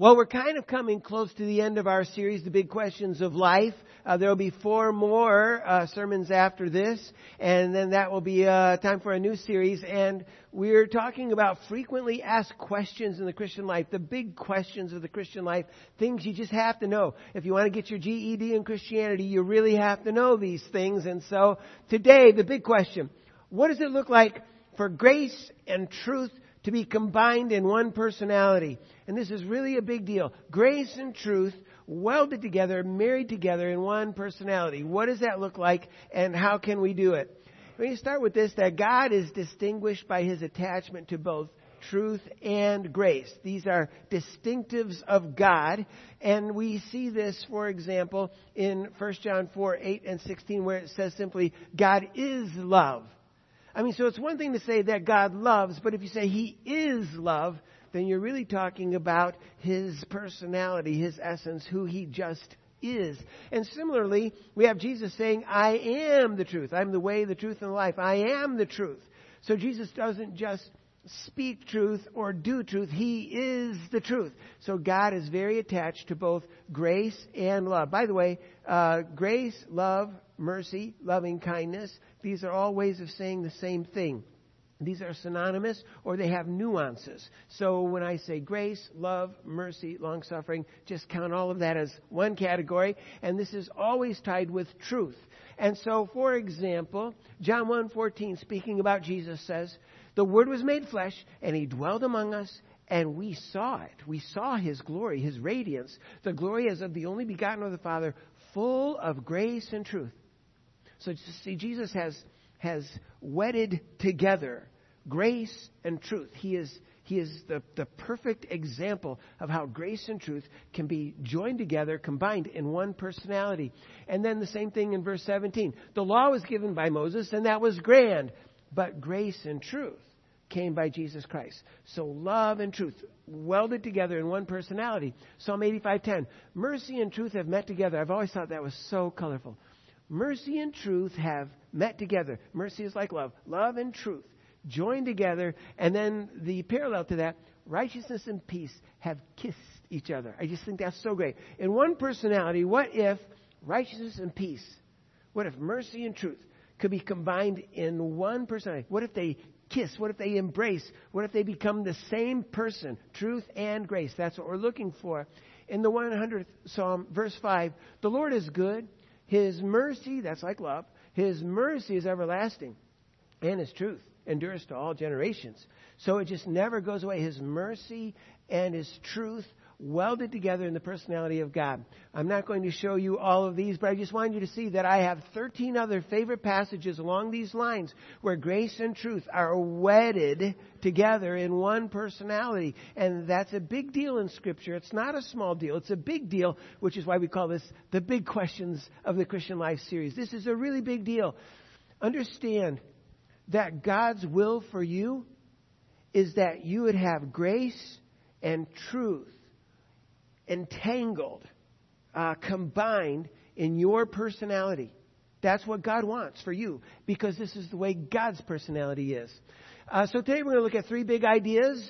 Well, we're kind of coming close to the end of our series, The Big Questions of Life. Uh, there will be four more uh, sermons after this, and then that will be uh, time for a new series. And we're talking about frequently asked questions in the Christian life, the big questions of the Christian life, things you just have to know. If you want to get your GED in Christianity, you really have to know these things. And so today, the big question what does it look like for grace and truth to be combined in one personality? And this is really a big deal. Grace and truth welded together, married together in one personality. What does that look like and how can we do it? Me start with this that God is distinguished by his attachment to both truth and grace. These are distinctives of God. And we see this, for example, in 1 John 4 8 and 16, where it says simply, God is love. I mean, so it's one thing to say that God loves, but if you say He is love, then you're really talking about his personality, his essence, who he just is. And similarly, we have Jesus saying, I am the truth. I'm the way, the truth, and the life. I am the truth. So Jesus doesn't just speak truth or do truth. He is the truth. So God is very attached to both grace and love. By the way, uh, grace, love, mercy, loving kindness, these are all ways of saying the same thing. These are synonymous or they have nuances. So when I say grace, love, mercy, long suffering, just count all of that as one category. And this is always tied with truth. And so, for example, John 1.14, speaking about Jesus, says, The Word was made flesh, and He dwelled among us, and we saw it. We saw His glory, His radiance, the glory as of the only begotten of the Father, full of grace and truth. So, see, Jesus has has wedded together grace and truth. He is, he is the, the perfect example of how grace and truth can be joined together, combined in one personality. And then the same thing in verse 17. The law was given by Moses, and that was grand, but grace and truth came by Jesus Christ. So love and truth welded together in one personality. Psalm 85:10. Mercy and truth have met together. I've always thought that was so colorful. Mercy and truth have met together. Mercy is like love. Love and truth joined together. And then the parallel to that, righteousness and peace have kissed each other. I just think that's so great. In one personality, what if righteousness and peace, what if mercy and truth could be combined in one personality? What if they kiss? What if they embrace? What if they become the same person, truth and grace? That's what we're looking for. In the 100th Psalm, verse 5, the Lord is good. His mercy, that's like love, his mercy is everlasting, and his truth endures to all generations. So it just never goes away. His mercy and his truth welded together in the personality of God. I'm not going to show you all of these, but I just want you to see that I have 13 other favorite passages along these lines where grace and truth are wedded together in one personality. And that's a big deal in Scripture. It's not a small deal, it's a big deal, which is why we call this the big questions of the Christian Life series. This is a really big deal. Understand that God's will for you is that you would have grace and truth entangled, uh, combined in your personality. That's what God wants for you because this is the way God's personality is. Uh, so today we're going to look at three big ideas.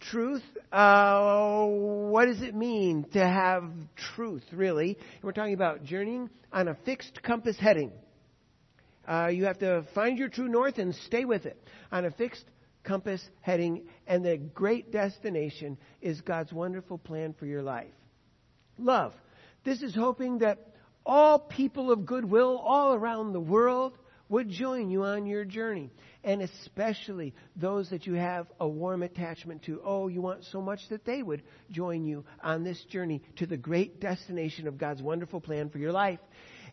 Truth. Uh, what does it mean to have truth, really? We're talking about journeying on a fixed compass heading. Uh, you have to find your true north and stay with it on a fixed compass heading, and the great destination is God's wonderful plan for your life. Love. This is hoping that all people of goodwill all around the world would join you on your journey, and especially those that you have a warm attachment to. Oh, you want so much that they would join you on this journey to the great destination of God's wonderful plan for your life.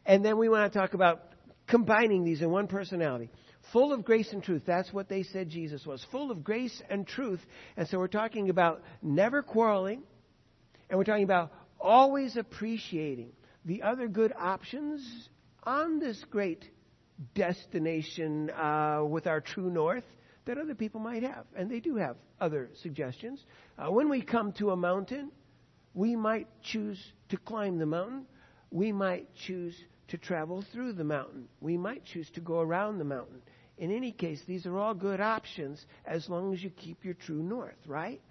And then we want to talk about combining these in one personality. Full of grace and truth. That's what they said Jesus was. Full of grace and truth. And so we're talking about never quarreling. And we're talking about always appreciating the other good options on this great destination uh, with our true north that other people might have. And they do have other suggestions. Uh, when we come to a mountain, we might choose to climb the mountain. We might choose to travel through the mountain. We might choose to go around the mountain. In any case, these are all good options as long as you keep your true north, right?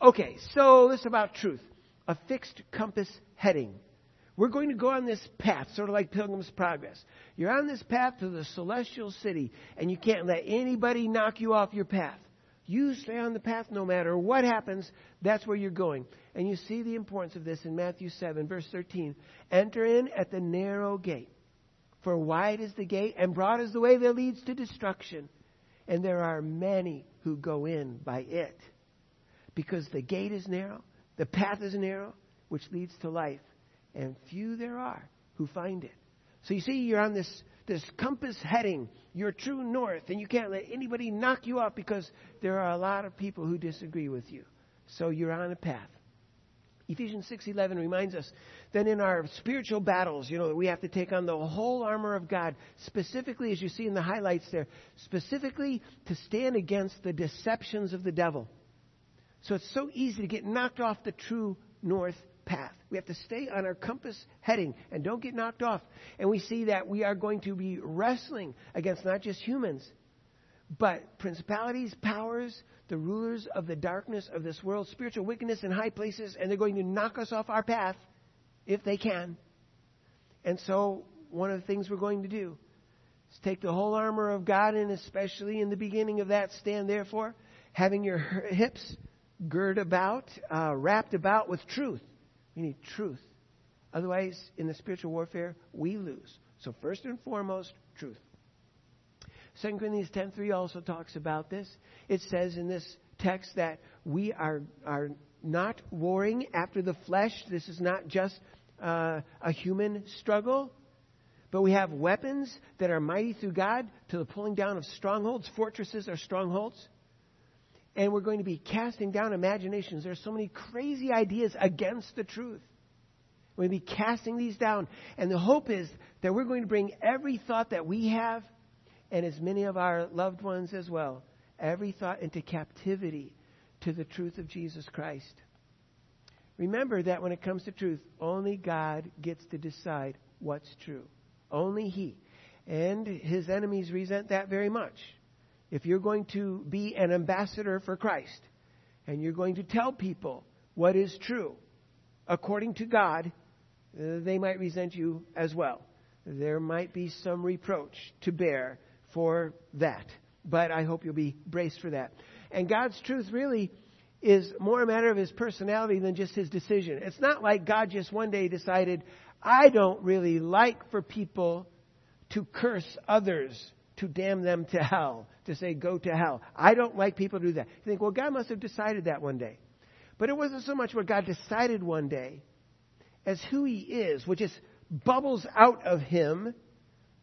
Okay, so this about truth. A fixed compass heading. We're going to go on this path, sort of like Pilgrim's Progress. You're on this path to the celestial city, and you can't let anybody knock you off your path. You stay on the path no matter what happens, that's where you're going. And you see the importance of this in Matthew 7, verse 13. Enter in at the narrow gate. For wide is the gate, and broad is the way that leads to destruction. And there are many who go in by it. Because the gate is narrow, the path is narrow, which leads to life and few there are who find it. So you see, you're on this, this compass heading. You're true north, and you can't let anybody knock you off because there are a lot of people who disagree with you. So you're on a path. Ephesians 6:11 reminds us that in our spiritual battles, you know, we have to take on the whole armor of God, specifically as you see in the highlights there, specifically to stand against the deceptions of the devil. So it's so easy to get knocked off the true north path. We have to stay on our compass heading and don't get knocked off. And we see that we are going to be wrestling against not just humans, but principalities, powers, the rulers of the darkness of this world, spiritual wickedness in high places, and they're going to knock us off our path if they can. And so, one of the things we're going to do is take the whole armor of God, and especially in the beginning of that, stand therefore, having your hips girt about, uh, wrapped about with truth. We need truth. Otherwise, in the spiritual warfare, we lose. So first and foremost, truth. 2 Corinthians 10.3 also talks about this. It says in this text that we are, are not warring after the flesh. This is not just uh, a human struggle. But we have weapons that are mighty through God to the pulling down of strongholds. Fortresses are strongholds and we're going to be casting down imaginations. There's so many crazy ideas against the truth. We're going to be casting these down. And the hope is that we're going to bring every thought that we have, and as many of our loved ones as well, every thought into captivity to the truth of Jesus Christ. Remember that when it comes to truth, only God gets to decide what's true. Only He. And His enemies resent that very much if you're going to be an ambassador for Christ and you're going to tell people what is true according to God, uh, they might resent you as well. There might be some reproach to bear for that. But I hope you'll be braced for that. And God's truth really is more a matter of his personality than just his decision. It's not like God just one day decided, I don't really like for people to curse others to damn them to hell, to say, go to hell. I don't like people to do that. You think, well, God must have decided that one day. But it wasn't so much what God decided one day as who He is, which just bubbles out of Him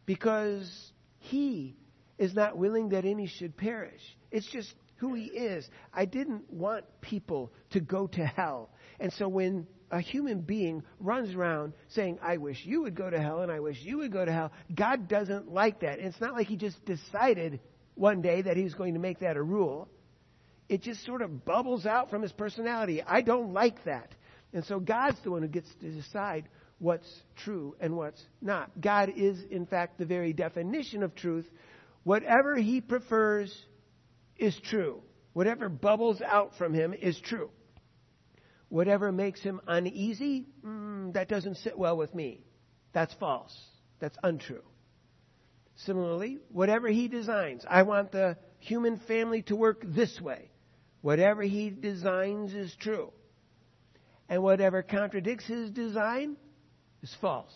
because He is not willing that any should perish. It's just who He is. I didn't want people to go to hell. And so when a human being runs around saying, I wish you would go to hell and I wish you would go to hell. God doesn't like that. it's not like he just decided one day that he was going to make that a rule. It just sort of bubbles out from his personality. I don't like that. And so God's the one who gets to decide what's true and what's not. God is, in fact, the very definition of truth. Whatever he prefers is true. Whatever bubbles out from him is true. Whatever makes him uneasy, mm, that doesn't sit well with me. That's false. That's untrue. Similarly, whatever he designs, I want the human family to work this way. Whatever he designs is true. And whatever contradicts his design is false.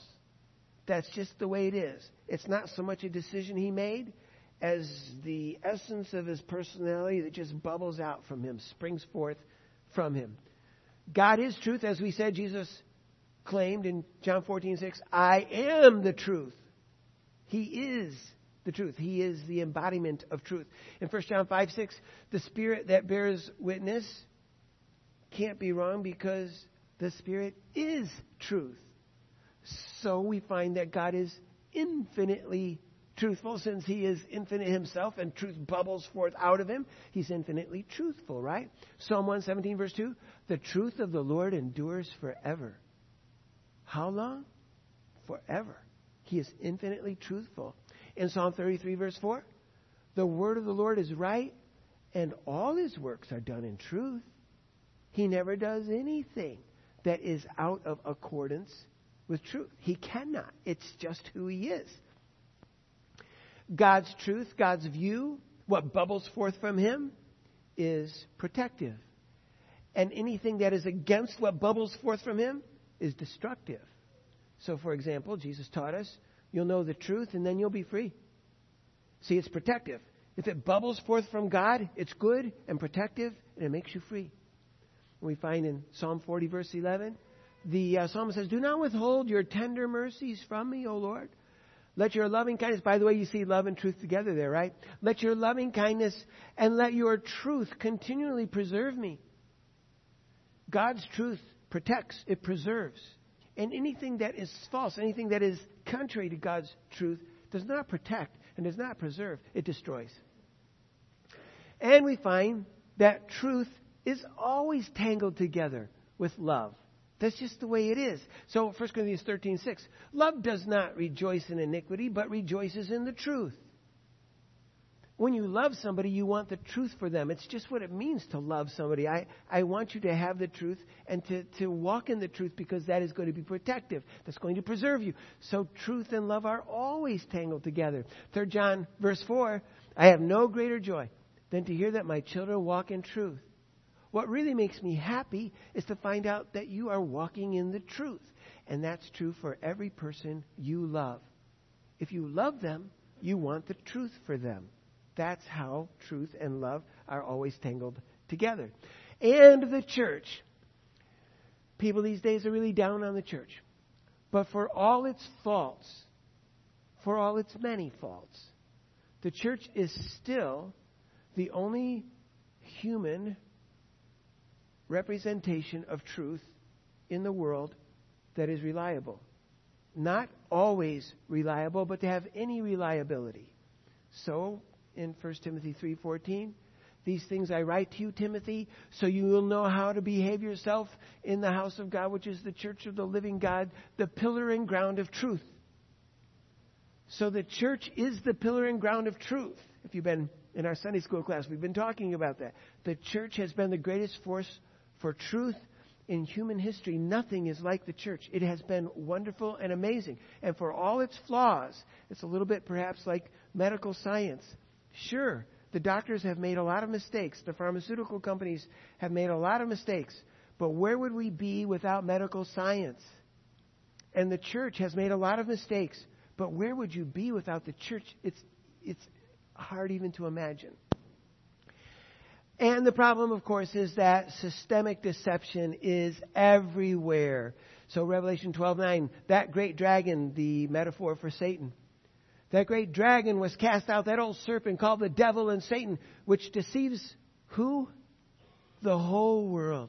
That's just the way it is. It's not so much a decision he made as the essence of his personality that just bubbles out from him, springs forth from him. God is truth, as we said, Jesus claimed in John 14, 6, I am the truth. He is the truth. He is the embodiment of truth. In 1 John 5, 6, the Spirit that bears witness can't be wrong because the Spirit is truth. So we find that God is infinitely truthful since he is infinite himself and truth bubbles forth out of him. He's infinitely truthful, right? Psalm 117, verse 2 The truth of the Lord endures forever. How long? Forever. He is infinitely truthful. In Psalm 33, verse 4, the word of the Lord is right, and all his works are done in truth. He never does anything that is out of accordance with truth. He cannot. It's just who he is. God's truth, God's view, what bubbles forth from him is protective. And anything that is against what bubbles forth from him is destructive. So, for example, Jesus taught us you'll know the truth and then you'll be free. See, it's protective. If it bubbles forth from God, it's good and protective and it makes you free. We find in Psalm 40, verse 11, the uh, psalmist says, Do not withhold your tender mercies from me, O Lord. Let your loving kindness, by the way, you see love and truth together there, right? Let your loving kindness and let your truth continually preserve me. God's truth protects, it preserves. And anything that is false, anything that is contrary to God's truth, does not protect and does not preserve, it destroys. And we find that truth is always tangled together with love. That's just the way it is. So 1 Corinthians 13, 6. Love does not rejoice in iniquity, but rejoices in the truth. When you love somebody, you want the truth for them. It's just what it means to love somebody. I, I want you to have the truth and to, to walk in the truth because that is going to be protective. That's going to preserve you. So truth and love are always tangled together. 3 John verse 4, I have no greater joy than to hear that my children walk in truth. What really makes me happy is to find out that you are walking in the truth. And that's true for every person you love. If you love them, you want the truth for them. That's how truth and love are always tangled together. And the church. People these days are really down on the church. But for all its faults, for all its many faults, the church is still the only human representation of truth in the world that is reliable. Not always reliable, but to have any reliability. So, in 1 Timothy 3:14, these things I write to you, Timothy, so you will know how to behave yourself in the house of God, which is the church of the living God, the pillar and ground of truth. So the church is the pillar and ground of truth. If you've been in our Sunday school class, we've been talking about that. The church has been the greatest force for truth in human history, nothing is like the church. It has been wonderful and amazing. And for all its flaws, it's a little bit perhaps like medical science. Sure, the doctors have made a lot of mistakes. The pharmaceutical companies have made a lot of mistakes. But where would we be without medical science? And the church has made a lot of mistakes. But where would you be without the church? It's, it's hard even to imagine. And the problem, of course, is that systemic deception is everywhere. So Revelation 12:9, that great dragon, the metaphor for Satan. That great dragon was cast out, that old serpent called the devil and Satan, which deceives who? The whole world.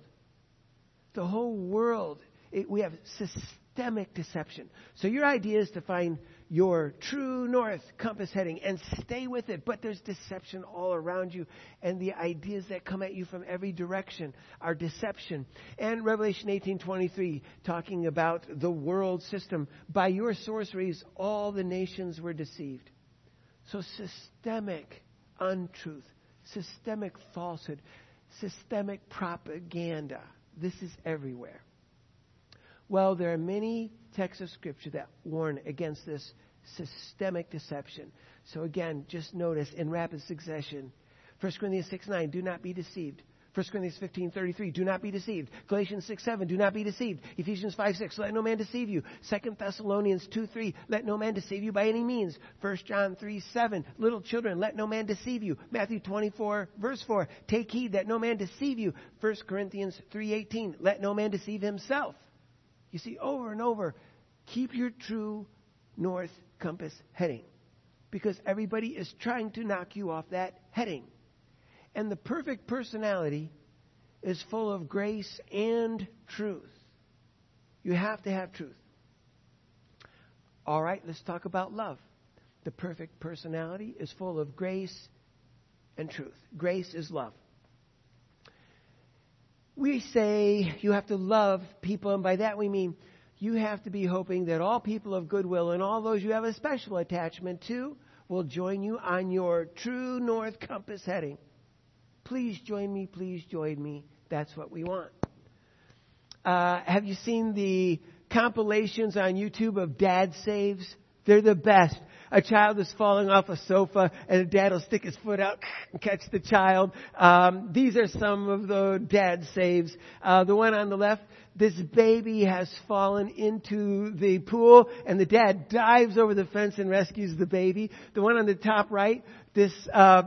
The whole world. It, we have systemic deception. So your idea is to find your true north compass heading and stay with it. But there's deception all around you, and the ideas that come at you from every direction are deception. And Revelation 18:23 talking about the world system. By your sorceries, all the nations were deceived. So systemic untruth, systemic falsehood, systemic propaganda. This is everywhere. Well, there are many texts of Scripture that warn against this systemic deception. So again, just notice in rapid succession 1 Corinthians 6 9, do not be deceived. 1 Corinthians 15, 33, do not be deceived. Galatians 6, 7, do not be deceived. Ephesians 5, 6, let no man deceive you. 2 Thessalonians 2, 3, let no man deceive you by any means. 1 John 3, 7, little children, let no man deceive you. Matthew 24, verse 4, take heed that no man deceive you. 1 Corinthians 3, 18, let no man deceive himself. You see, over and over, keep your true north compass heading. Because everybody is trying to knock you off that heading. And the perfect personality is full of grace and truth. You have to have truth. All right, let's talk about love. The perfect personality is full of grace and truth. Grace is love we say you have to love people, and by that we mean you have to be hoping that all people of goodwill and all those you have a special attachment to will join you on your true north compass heading. Please join me, please join me. That's what we want. Uh, have you seen the compilations on YouTube of dad saves? They're the best. A child is falling off a sofa and a dad will stick his foot out and catch the child. Um, these are some of the dad saves. Uh, the one on the left, this baby has fallen into the pool and the dad dives over the fence and rescues the baby. The one on the top right, this uh,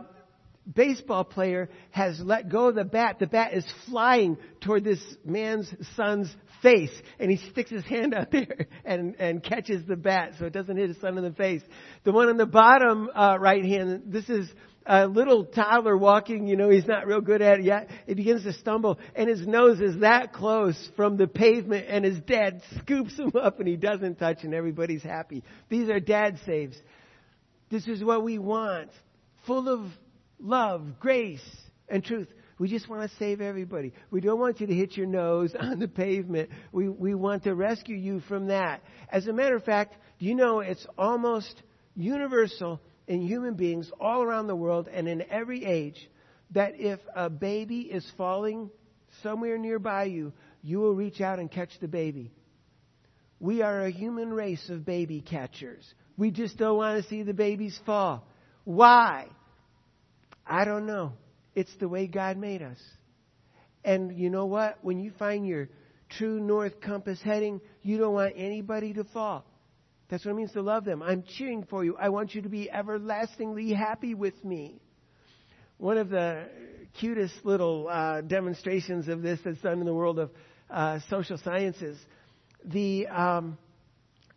baseball player has let go of the bat. The bat is flying toward this man's son's face, and he sticks his hand out there and, and catches the bat so it doesn't hit his son in the face. The one on the bottom uh, right hand, this is a little toddler walking, you know, he's not real good at it yet. He begins to stumble and his nose is that close from the pavement and his dad scoops him up and he doesn't touch and everybody's happy. These are dad saves. This is what we want. Full of love, grace, and truth. We just want to save everybody. We don't want you to hit your nose on the pavement. We, we want to rescue you from that. As a matter of fact, do you know it's almost universal in human beings all around the world and in every age that if a baby is falling somewhere nearby you, you will reach out and catch the baby. We are a human race of baby catchers. We just don't want to see the babies fall. Why? I don't know. It's the way God made us. And you know what? When you find your true north compass heading, you don't want anybody to fall. That's what it means to love them. I'm cheering for you. I want you to be everlastingly happy with me. One of the cutest little uh, demonstrations of this that's done in the world of uh, social sciences, the um,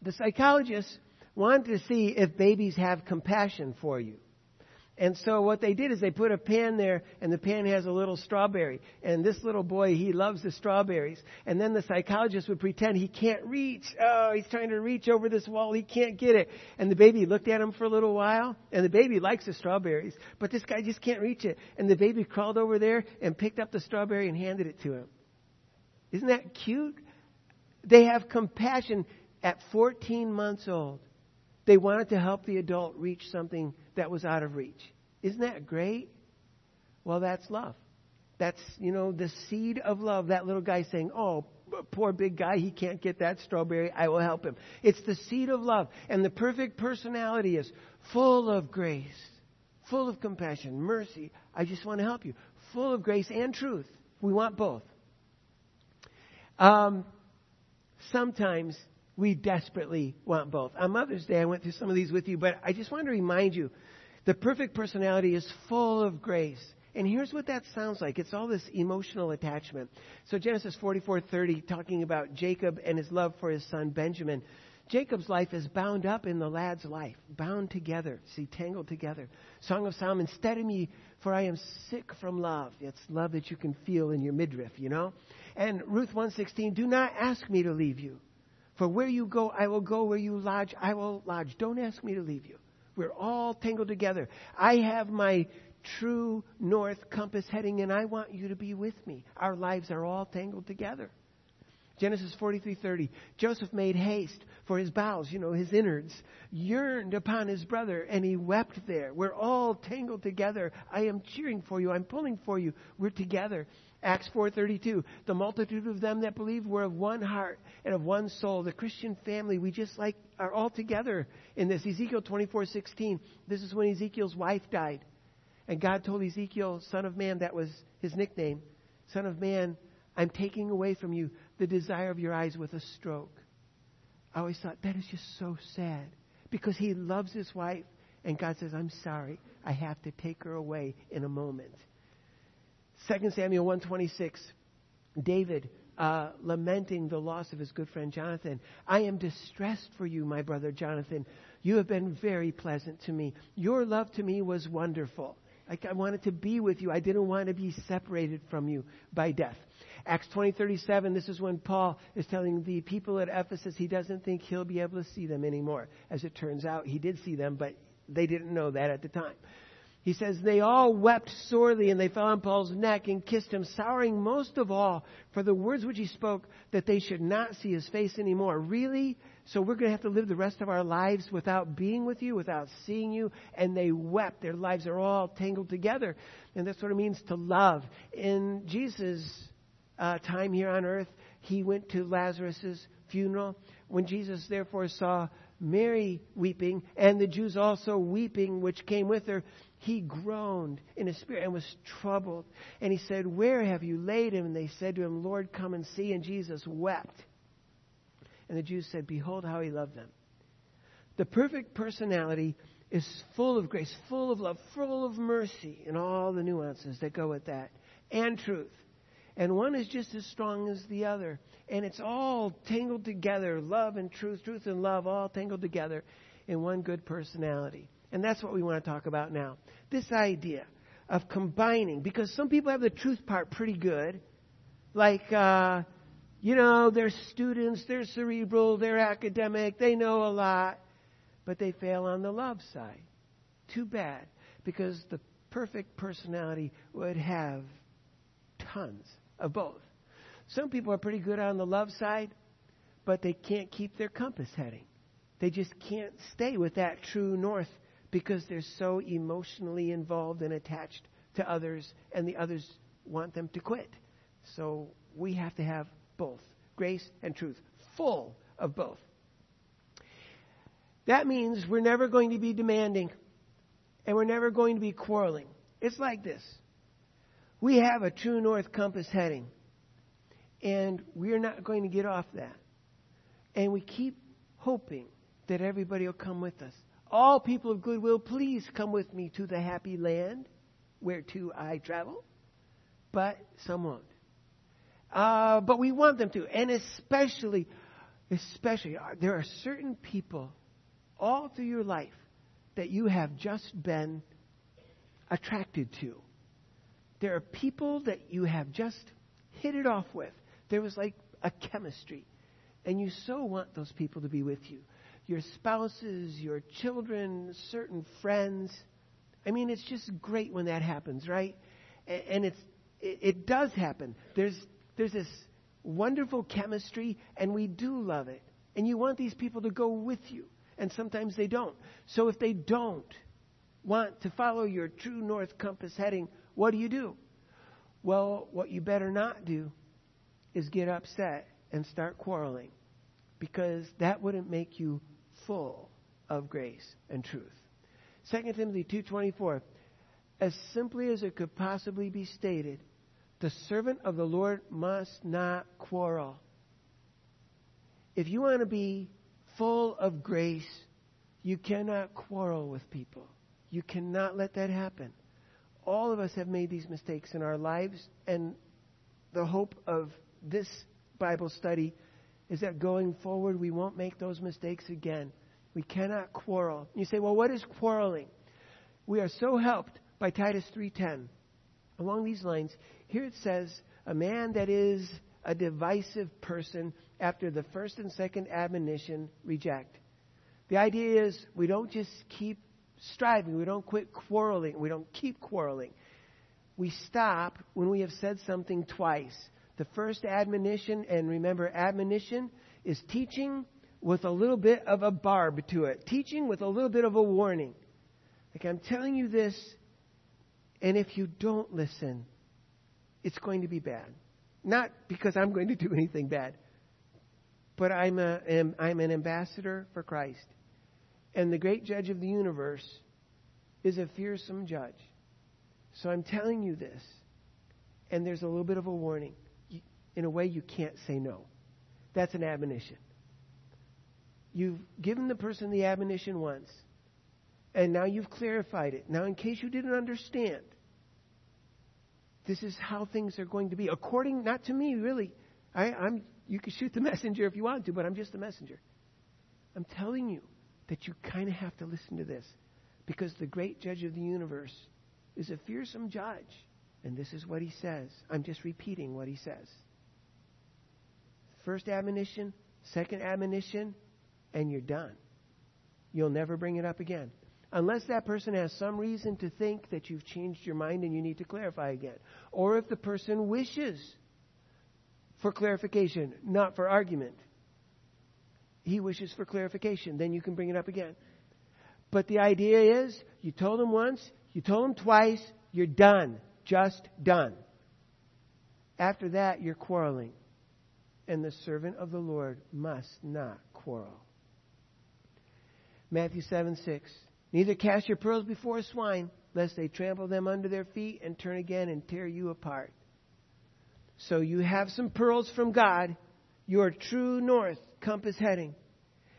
the psychologists wanted to see if babies have compassion for you. And so what they did is they put a pan there, and the pan has a little strawberry. And this little boy, he loves the strawberries. And then the psychologist would pretend he can't reach. Oh, he's trying to reach over this wall. He can't get it. And the baby looked at him for a little while, and the baby likes the strawberries, but this guy just can't reach it. And the baby crawled over there and picked up the strawberry and handed it to him. Isn't that cute? They have compassion at 14 months old. They wanted to help the adult reach something that was out of reach. Isn't that great? Well, that's love. That's, you know, the seed of love. That little guy saying, Oh, poor big guy, he can't get that strawberry. I will help him. It's the seed of love. And the perfect personality is full of grace, full of compassion, mercy. I just want to help you. Full of grace and truth. We want both. Um, sometimes we desperately want both. On Mother's Day, I went through some of these with you, but I just want to remind you the perfect personality is full of grace. And here's what that sounds like. It's all this emotional attachment. So Genesis 44:30 talking about Jacob and his love for his son Benjamin. Jacob's life is bound up in the lad's life, bound together, see, tangled together. Song of Solomon, steady me, for I am sick from love. It's love that you can feel in your midriff, you know? And Ruth 116, do not ask me to leave you. For where you go, I will go. Where you lodge, I will lodge. Don't ask me to leave you. We're all tangled together. I have my true north compass heading, and I want you to be with me. Our lives are all tangled together. Genesis 43:30. Joseph made haste for his bowels, you know, his innards, yearned upon his brother, and he wept there. We're all tangled together. I am cheering for you. I'm pulling for you. We're together. Acts 4:32. The multitude of them that believed were of one heart and of one soul. The Christian family, we just like are all together in this. Ezekiel 24:16. This is when Ezekiel's wife died. And God told Ezekiel, son of man, that was his nickname. Son of man, I'm taking away from you the desire of your eyes with a stroke. I always thought that is just so sad because he loves his wife and God says, I'm sorry. I have to take her away in a moment. 2 Samuel 126, David uh, lamenting the loss of his good friend Jonathan. I am distressed for you, my brother Jonathan. You have been very pleasant to me. Your love to me was wonderful. I wanted to be with you. I didn't want to be separated from you by death. Acts 20:37 this is when Paul is telling the people at Ephesus he doesn't think he'll be able to see them anymore. As it turns out, he did see them, but they didn't know that at the time. He says, They all wept sorely, and they fell on Paul's neck and kissed him, sorrowing most of all for the words which he spoke, that they should not see his face anymore. Really? So we're going to have to live the rest of our lives without being with you, without seeing you? And they wept. Their lives are all tangled together. And that's what it means to love. In Jesus' uh, time here on earth, he went to Lazarus' funeral. When Jesus therefore saw Mary weeping and the Jews also weeping, which came with her, he groaned in his spirit and was troubled. And he said, Where have you laid him? And they said to him, Lord, come and see. And Jesus wept. And the Jews said, Behold how he loved them. The perfect personality is full of grace, full of love, full of mercy, and all the nuances that go with that, and truth. And one is just as strong as the other. And it's all tangled together love and truth, truth and love, all tangled together in one good personality. And that's what we want to talk about now. This idea of combining, because some people have the truth part pretty good. Like, uh, you know, they're students, they're cerebral, they're academic, they know a lot, but they fail on the love side. Too bad, because the perfect personality would have tons of both. Some people are pretty good on the love side, but they can't keep their compass heading. They just can't stay with that true north because they're so emotionally involved and attached to others, and the others want them to quit. So we have to have both grace and truth, full of both. That means we're never going to be demanding and we're never going to be quarreling. It's like this we have a true north compass heading, and we're not going to get off that. And we keep hoping that everybody will come with us. All people of goodwill, please come with me to the happy land whereto I travel. But some won't. Uh, but we want them to. And especially, especially, uh, there are certain people all through your life that you have just been attracted to. There are people that you have just hit it off with. There was like a chemistry. And you so want those people to be with you. Your spouses, your children, certain friends. I mean, it's just great when that happens, right? And it's, it does happen. There's, there's this wonderful chemistry, and we do love it. And you want these people to go with you. And sometimes they don't. So if they don't want to follow your true north compass heading, what do you do? Well, what you better not do is get upset and start quarreling because that wouldn't make you full of grace and truth. 2 Timothy 2:24 As simply as it could possibly be stated, the servant of the Lord must not quarrel. If you want to be full of grace, you cannot quarrel with people. You cannot let that happen all of us have made these mistakes in our lives, and the hope of this Bible study is that going forward we won't make those mistakes again. We cannot quarrel. You say, well, what is quarreling? We are so helped by Titus 3:10. Along these lines, here it says, a man that is a divisive person after the first and second admonition reject. The idea is we don't just keep striving. We don't quit quarreling. We don't keep quarreling. We stop when we have said something twice. The first admonition, and remember, admonition is teaching with a little bit of a barb to it, teaching with a little bit of a warning. Like, I'm telling you this, and if you don't listen, it's going to be bad. Not because I'm going to do anything bad, but I'm, a, I'm an ambassador for Christ. And the great judge of the universe is a fearsome judge. So I'm telling you this, and there's a little bit of a warning. In a way, you can't say no. That's an admonition. You've given the person the admonition once, and now you've clarified it. Now, in case you didn't understand, this is how things are going to be. According, not to me, really. I, I'm, you can shoot the messenger if you want to, but I'm just the messenger. I'm telling you that you kind of have to listen to this because the great judge of the universe is a fearsome judge. And this is what he says. I'm just repeating what he says. First admonition, second admonition, and you're done. You'll never bring it up again. Unless that person has some reason to think that you've changed your mind and you need to clarify again. Or if the person wishes for clarification, not for argument he wishes for clarification. Then you can bring it up again. But the idea is you told him once, you told him twice, you're done. Just done. After that, you're quarreling. And the servant of the Lord must not quarrel. Matthew 7 6. Neither cast your pearls before swine, lest they trample them under their feet and turn again and tear you apart. So you have some pearls from God, your true north compass heading.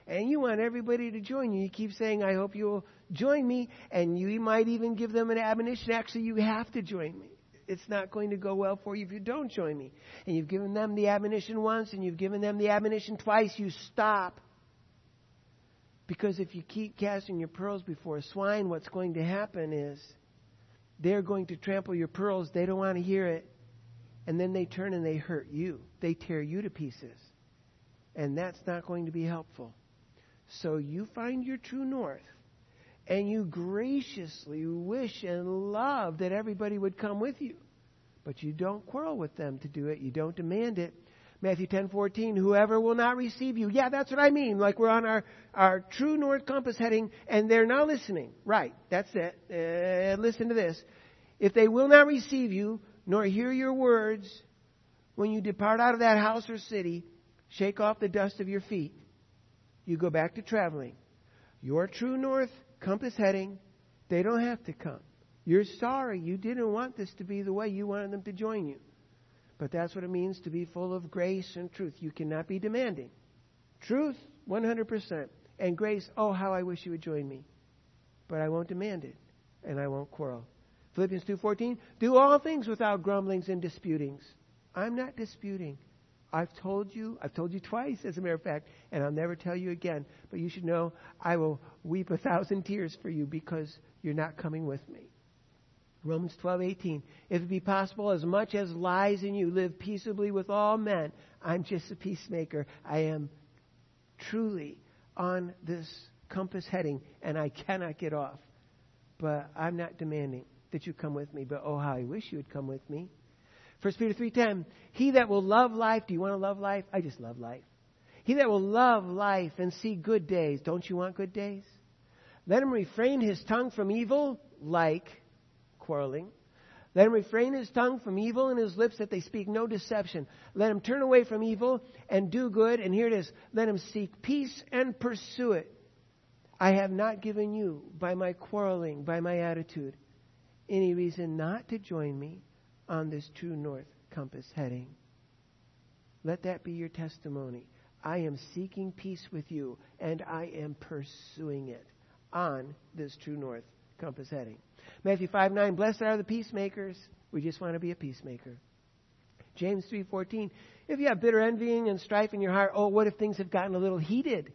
And you want everybody to join you. You keep saying, I hope you'll join me. And you might even give them an admonition. Actually, you have to join me. It's not going to go well for you if you don't join me. And you've given them the admonition once and you've given them the admonition twice. You stop. Because if you keep casting your pearls before swine, what's going to happen is they're going to trample your pearls. They don't want to hear it. And then they turn and they hurt you. They tear you to pieces. And that's not going to be helpful. So you find your true north. And you graciously wish and love that everybody would come with you. But you don't quarrel with them to do it. You don't demand it. Matthew 10:14, whoever will not receive you. Yeah, that's what I mean. Like we're on our, our true north compass heading and they're not listening. Right, that's it. Uh, listen to this. If they will not receive you, nor hear your words, when you depart out of that house or city, shake off the dust of your feet. You go back to traveling. Your true north compass heading, they don't have to come. You're sorry. You didn't want this to be the way you wanted them to join you. But that's what it means to be full of grace and truth. You cannot be demanding. Truth, 100%. And grace, oh, how I wish you would join me. But I won't demand it, and I won't quarrel. Philippians 2:14, do all things without grumblings and disputings. I'm not disputing. I've told you, I've told you twice, as a matter of fact, and I'll never tell you again. But you should know I will weep a thousand tears for you because you're not coming with me. Romans 12:18. If it be possible, as much as lies in you, live peaceably with all men. I'm just a peacemaker. I am truly on this compass heading, and I cannot get off. But I'm not demanding that you come with me. But oh, how I wish you would come with me. 1 Peter 3:10. He that will love life. Do you want to love life? I just love life. He that will love life and see good days. Don't you want good days? Let him refrain his tongue from evil, like quarreling. Let him refrain his tongue from evil and his lips that they speak no deception. Let him turn away from evil and do good. And here it is. Let him seek peace and pursue it. I have not given you, by my quarreling, by my attitude, any reason not to join me on this true north compass heading. Let that be your testimony. I am seeking peace with you, and I am pursuing it on this true north compass heading. Matthew 5 9, blessed are the peacemakers. We just want to be a peacemaker. James 3:14, if you have bitter envying and strife in your heart, oh, what if things have gotten a little heated?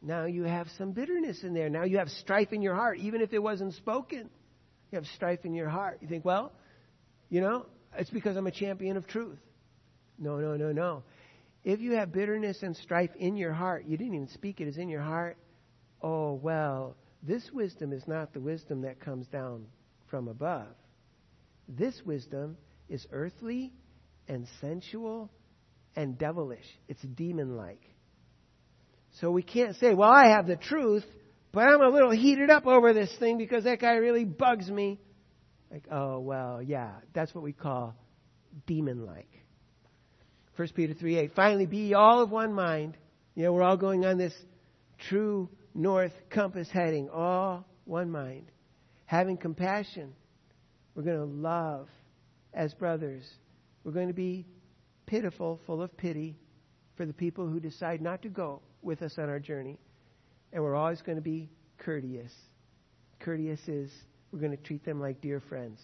Now you have some bitterness in there. Now you have strife in your heart, even if it wasn't spoken. You have strife in your heart. You think, well, you know, it's because I'm a champion of truth. No, no, no, no. If you have bitterness and strife in your heart, you didn't even speak it, it's in your heart. Oh, well, this wisdom is not the wisdom that comes down from above. This wisdom is earthly and sensual and devilish. It's demon like. So we can't say, well, I have the truth, but I'm a little heated up over this thing because that guy really bugs me. Like, oh, well, yeah, that's what we call demon like. 1 Peter 3 8. Finally, be all of one mind. You know, we're all going on this true north compass heading, all one mind. Having compassion. We're going to love as brothers. We're going to be pitiful, full of pity for the people who decide not to go with us on our journey. And we're always going to be courteous. Courteous is we're going to treat them like dear friends.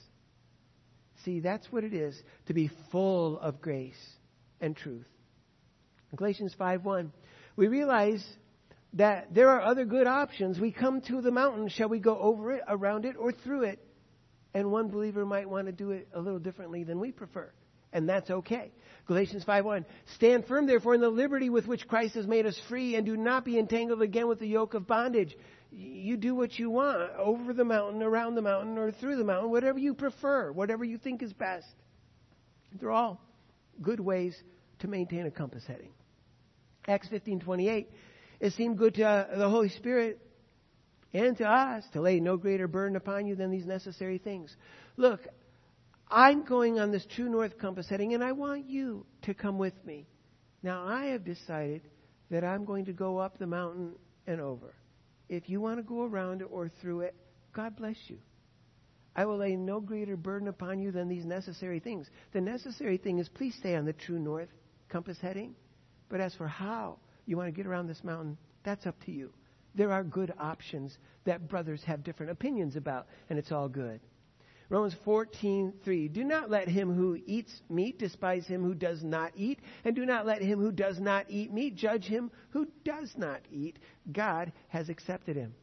See, that's what it is to be full of grace and truth. Galatians 5:1. We realize that there are other good options. We come to the mountain. Shall we go over it, around it, or through it? And one believer might want to do it a little differently than we prefer. And that's okay. Galatians 5:1 Stand firm therefore in the liberty with which Christ has made us free and do not be entangled again with the yoke of bondage. You do what you want over the mountain, around the mountain or through the mountain, whatever you prefer, whatever you think is best. They're all good ways to maintain a compass heading. Acts 15:28 it seemed good to uh, the Holy Spirit and to us to lay no greater burden upon you than these necessary things. Look, I'm going on this true north compass heading, and I want you to come with me. Now I have decided that I'm going to go up the mountain and over. If you want to go around it or through it, God bless you. I will lay no greater burden upon you than these necessary things. The necessary thing is please stay on the true north compass heading. But as for how you want to get around this mountain, that's up to you. There are good options that brothers have different opinions about, and it's all good. Romans 14:3 Do not let him who eats meat despise him who does not eat, and do not let him who does not eat meat judge him who does not eat. God has accepted him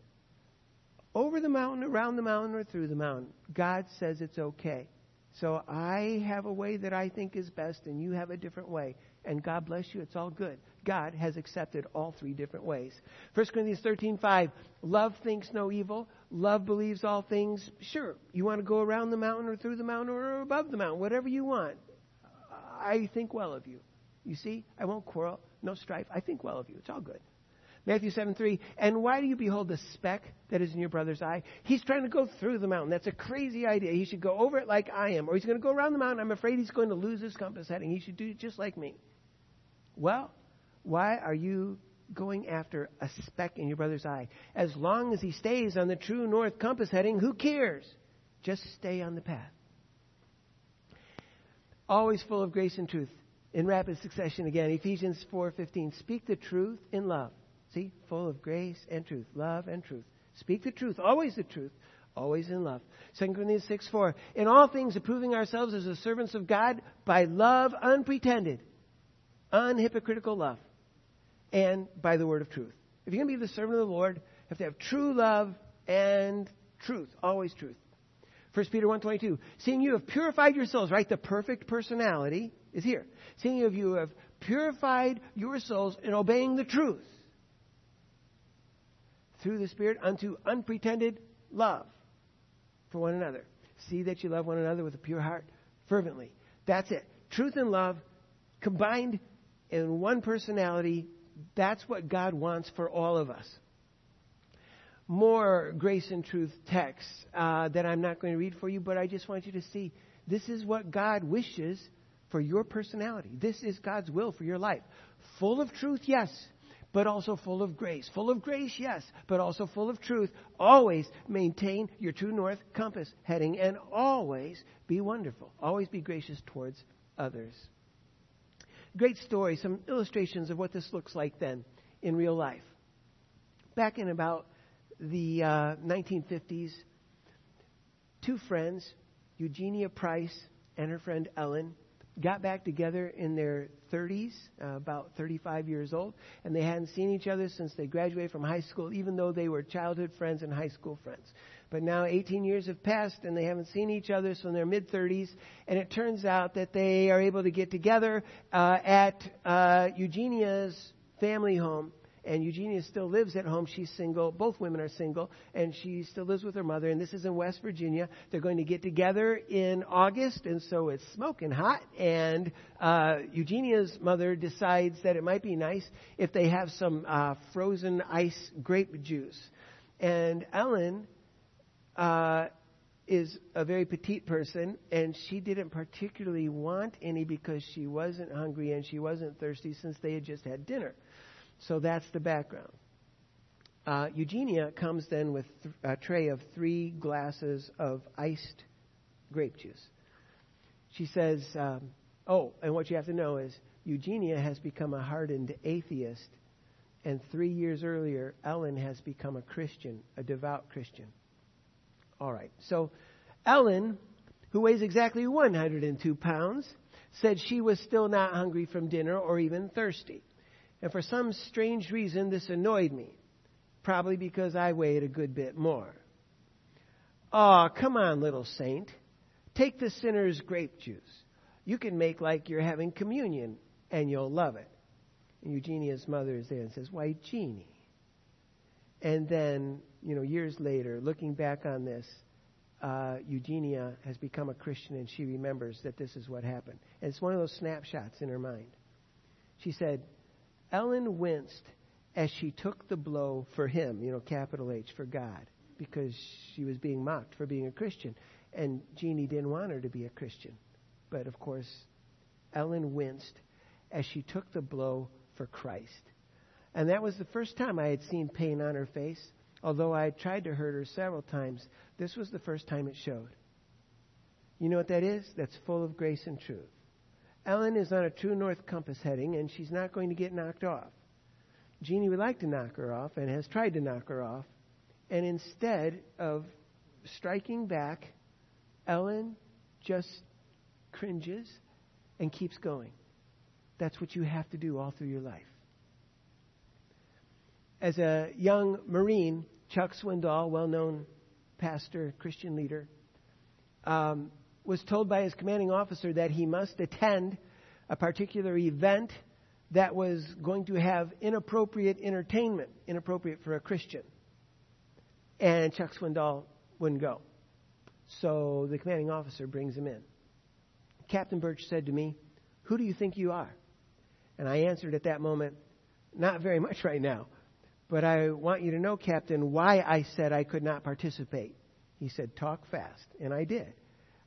over the mountain, around the mountain, or through the mountain. God says it's okay. So I have a way that I think is best, and you have a different way. And God bless you. It's all good. God has accepted all three different ways. 1 Corinthians 13:5. Love thinks no evil. Love believes all things. Sure, you want to go around the mountain or through the mountain or above the mountain, whatever you want. I think well of you. You see, I won't quarrel, no strife. I think well of you. It's all good. Matthew 7 3. And why do you behold the speck that is in your brother's eye? He's trying to go through the mountain. That's a crazy idea. He should go over it like I am. Or he's going to go around the mountain. I'm afraid he's going to lose his compass heading. He should do it just like me. Well, why are you going after a speck in your brother's eye? As long as he stays on the true north compass heading, who cares? Just stay on the path. Always full of grace and truth. In rapid succession again, Ephesians 4:15. Speak the truth in love See, full of grace and truth, love and truth. Speak the truth, always the truth, always in love. 2 Corinthians 6 4. In all things, approving ourselves as the servants of God by love unpretended, unhypocritical love, and by the word of truth. If you're going to be the servant of the Lord, you have to have true love and truth, always truth. 1 Peter 1.22, seeing you have purified your souls, right? The perfect personality is here. Seeing have, you have purified your souls in obeying the truth through the Spirit unto unpretended love for one another. See that you love one another with a pure heart, fervently. That's it. Truth and love combined in one personality. That's what God wants for all of us. More grace and truth texts uh, that I'm not going to read for you, but I just want you to see this is what God wishes for your personality. This is God's will for your life. Full of truth, yes but also full of grace. Full of grace, yes, but also full of truth. Always maintain your true north compass heading and always be wonderful. Always be gracious towards others. Great story, some illustrations of what this looks like then in real life. Back in about the uh, 1950s, two friends, Eugenia Price and her friend Ellen, got back together in their 30s, uh, about 35 years old, and they hadn't seen each other since they graduated from high school, even though they were childhood friends and high school friends. But now 18 years have passed and they haven't seen each other, so in their mid 30s, and it turns out that they are able to get together uh, at uh, Eugenia's family home and Eugenia still lives at home. She's single. Both women are single, and she still lives with her mother. And this is in West Virginia. They're going to get together in August, and so it's smoking hot. And uh, Eugenia's mother decides that it might be nice if they have some uh, frozen ice grape juice. And Ellen uh, is a very petite person, and she didn't particularly want any because she wasn't hungry and she wasn't thirsty since they had just had dinner. So that's the background. Uh, Eugenia comes then with th- a tray of three glasses of iced grape juice. She says, um, Oh, and what you have to know is Eugenia has become a hardened atheist, and three years earlier, Ellen has become a Christian, a devout Christian. All right, so Ellen, who weighs exactly 102 pounds, said she was still not hungry from dinner or even thirsty. And for some strange reason, this annoyed me. Probably because I weighed a good bit more. Oh, come on, little saint. Take the sinner's grape juice. You can make like you're having communion, and you'll love it. And Eugenia's mother is there and says, Why, Jeannie. And then, you know, years later, looking back on this, uh, Eugenia has become a Christian and she remembers that this is what happened. And it's one of those snapshots in her mind. She said, Ellen winced as she took the blow for him, you know, capital H, for God, because she was being mocked for being a Christian. And Jeannie didn't want her to be a Christian. But of course, Ellen winced as she took the blow for Christ. And that was the first time I had seen pain on her face. Although I tried to hurt her several times, this was the first time it showed. You know what that is? That's full of grace and truth. Ellen is on a true north compass heading, and she's not going to get knocked off. Jeannie would like to knock her off and has tried to knock her off. And instead of striking back, Ellen just cringes and keeps going. That's what you have to do all through your life. As a young Marine, Chuck Swindoll, well known pastor, Christian leader, um, was told by his commanding officer that he must attend a particular event that was going to have inappropriate entertainment, inappropriate for a Christian. And Chuck Swindoll wouldn't go. So the commanding officer brings him in. Captain Birch said to me, Who do you think you are? And I answered at that moment, Not very much right now. But I want you to know, Captain, why I said I could not participate. He said, Talk fast. And I did.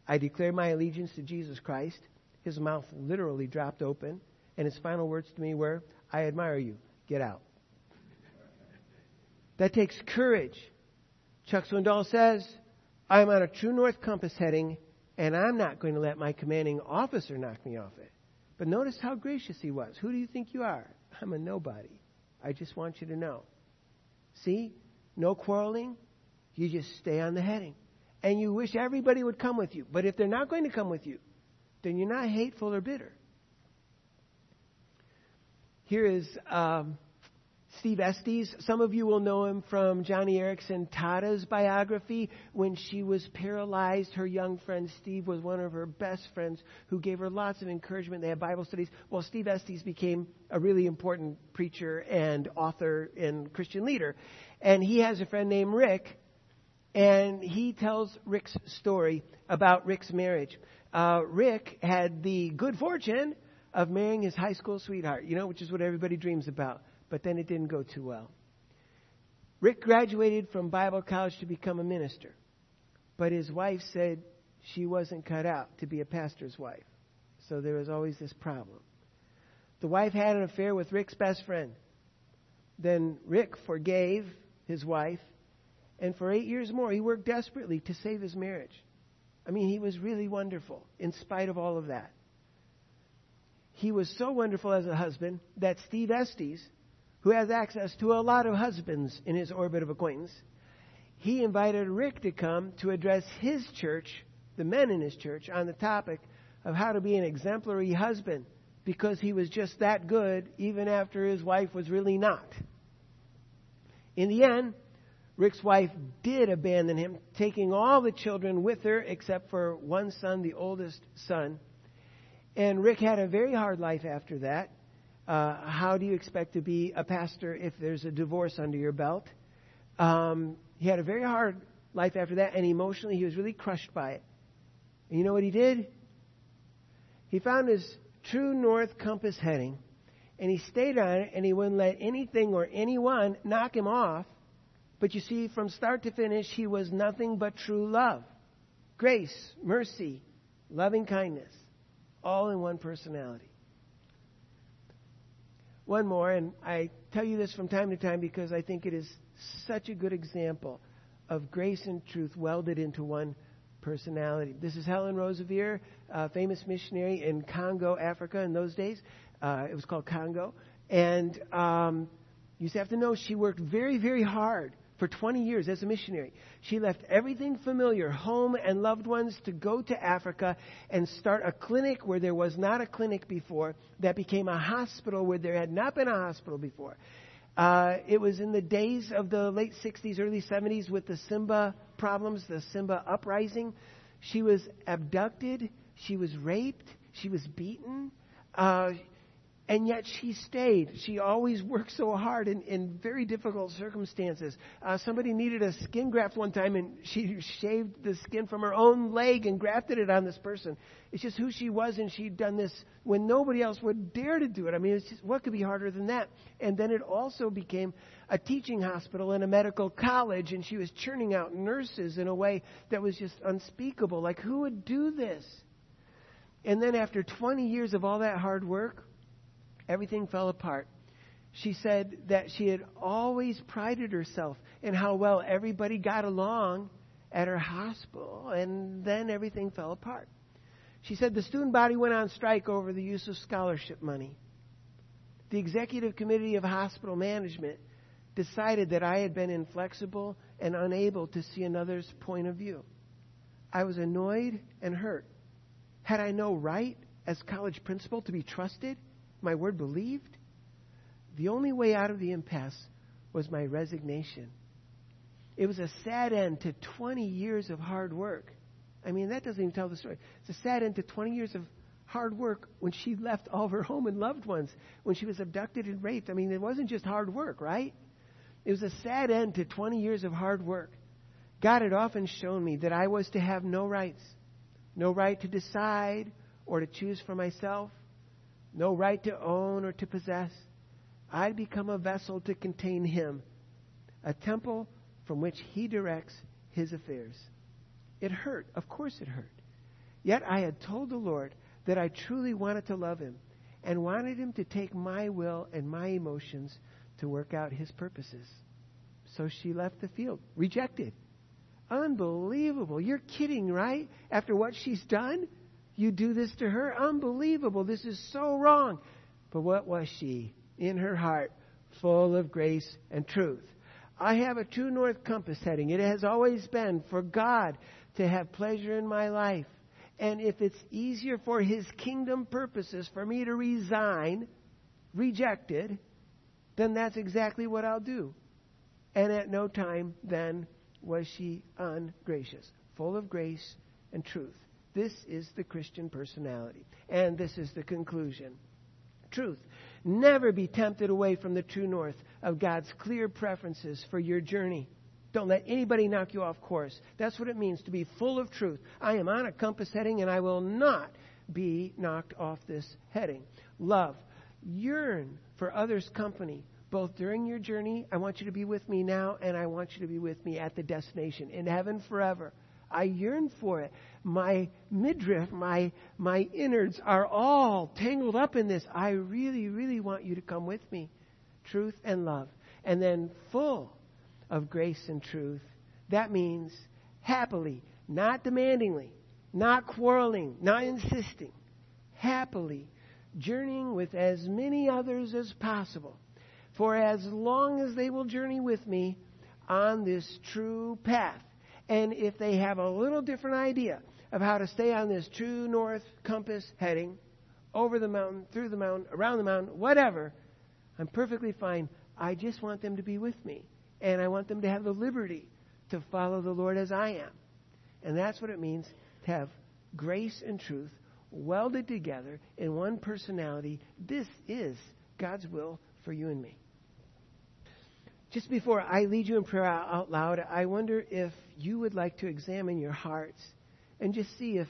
I declared my allegiance to Jesus Christ. His mouth literally dropped open. And his final words to me were, I admire you. Get out. That takes courage. Chuck Swindoll says, I'm on a true north compass heading, and I'm not going to let my commanding officer knock me off it. But notice how gracious he was. Who do you think you are? I'm a nobody. I just want you to know. See? No quarreling. You just stay on the heading. And you wish everybody would come with you. But if they're not going to come with you, then you're not hateful or bitter. Here is um, Steve Estes. Some of you will know him from Joni Eareckson Tada's biography. When she was paralyzed, her young friend Steve was one of her best friends who gave her lots of encouragement. They had Bible studies. Well, Steve Estes became a really important preacher and author and Christian leader. And he has a friend named Rick, and he tells Rick's story about Rick's marriage. Uh, Rick had the good fortune of marrying his high school sweetheart, you know, which is what everybody dreams about. But then it didn't go too well. Rick graduated from Bible college to become a minister, but his wife said she wasn't cut out to be a pastor's wife. So there was always this problem. The wife had an affair with Rick's best friend. Then Rick forgave his wife, and for eight years more, he worked desperately to save his marriage. I mean, he was really wonderful in spite of all of that he was so wonderful as a husband that Steve Estes, who has access to a lot of husbands in his orbit of acquaintance, he invited Rick to come to address his church, the men in his church, on the topic of how to be an exemplary husband because he was just that good even after his wife was really not. In the end, Rick's wife did abandon him, taking all the children with her except for one son, the oldest son. And Rick had a very hard life after that. Uh, how do you expect to be a pastor if there's a divorce under your belt? Um, he had a very hard life after that, and emotionally, he was really crushed by it. And you know what he did? He found his true north compass heading, and he stayed on it, and he wouldn't let anything or anyone knock him off. But you see, from start to finish, he was nothing but true love, grace, mercy, loving kindness all in one personality. One more, and I tell you this from time to time because I think it is such a good example of grace and truth welded into one personality. This is Helen Roseveare, a famous missionary in Congo, Africa in those days. Uh, it was called Congo. And um, you have to know she worked very, very hard for 20 years as a missionary. She left everything familiar, home and loved ones, to go to Africa and start a clinic where there was not a clinic before, that became a hospital where there had not been a hospital before. Uh, it was in the days of the late 60s, early 70s with the Simba problems, the Simba uprising. She was abducted, she was raped, she was beaten. Uh, and yet she stayed. She always worked so hard in, in very difficult circumstances. Uh, somebody needed a skin graft one time, and she shaved the skin from her own leg and grafted it on this person. It's just who she was, and she'd done this when nobody else would dare to do it. I mean, it's just, what could be harder than that? And then it also became a teaching hospital and a medical college, and she was churning out nurses in a way that was just unspeakable. Like, who would do this? And then after 20 years of all that hard work, everything fell apart. She said that she had always prided herself in how well everybody got along at her hospital, and then everything fell apart. She said the student body went on strike over the use of scholarship money. The executive committee of hospital management decided that I had been inflexible and unable to see another's point of view. I was annoyed and hurt. Had I no right as college principal to be trusted, my word believed? The only way out of the impasse was my resignation. It was a sad end to 20 years of hard work. I mean, that doesn't even tell the story. It's a sad end to 20 years of hard work when she left all of her home and loved ones, when she was abducted and raped. I mean, it wasn't just hard work, right? It was a sad end to 20 years of hard work. God had often shown me that I was to have no rights, no right to decide or to choose for myself, no right to own or to possess. I'd become a vessel to contain Him, a temple from which He directs His affairs. It hurt. Of course it hurt. Yet I had told the Lord that I truly wanted to love Him and wanted Him to take my will and my emotions to work out His purposes. So she left the field, rejected. Unbelievable. You're kidding, right? After what she's done, you do this to her? Unbelievable. This is so wrong. But what was she? In her heart, full of grace and truth. I have a true north compass heading. It has always been for God to have pleasure in my life. And if it's easier for His kingdom purposes for me to resign, rejected, then that's exactly what I'll do. And at no time then was she ungracious, full of grace and truth. This is the Christian personality. And this is the conclusion. Truth. Never be tempted away from the true north of God's clear preferences for your journey. Don't let anybody knock you off course. That's what it means to be full of truth. I am on a compass heading and I will not be knocked off this heading. Love. Yearn for others' company, both during your journey. I want you to be with me now, and I want you to be with me at the destination in heaven forever. I yearn for it. My midriff, my, my innards are all tangled up in this. I really, really want you to come with me. Truth and love. And then full of grace and truth. That means happily, not demandingly, not quarreling, not insisting. Happily journeying with as many others as possible. For as long as they will journey with me on this true path, and if they have a little different idea of how to stay on this true north compass heading, over the mountain, through the mountain, around the mountain, whatever, I'm perfectly fine. I just want them to be with me. And I want them to have the liberty to follow the Lord as I am. And that's what it means to have grace and truth welded together in one personality. This is God's will for you and me. Just before I lead you in prayer out loud, I wonder if you would like to examine your hearts and just see if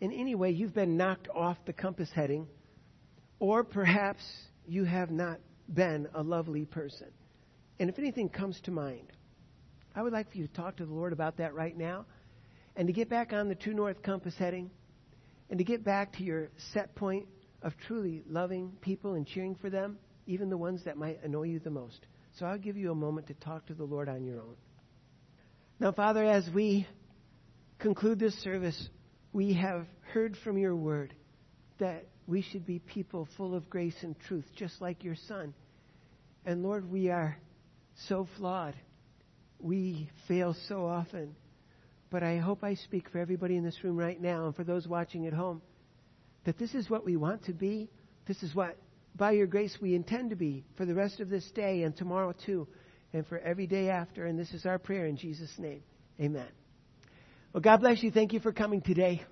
in any way you've been knocked off the compass heading, or perhaps you have not been a lovely person. And if anything comes to mind, I would like for you to talk to the Lord about that right now and to get back on the true north compass heading and to get back to your set point of truly loving people and cheering for them, even the ones that might annoy you the most. So I'll give you a moment to talk to the Lord on your own. Now, Father, as we conclude this service, we have heard from your word that we should be people full of grace and truth, just like your Son. And Lord, we are so flawed. We fail so often. But I hope I speak for everybody in this room right now and for those watching at home that this is what we want to be. This is what by your grace, we intend to be for the rest of this day and tomorrow too, and for every day after. And this is our prayer in Jesus' name. Amen. Well, God bless you. Thank you for coming today.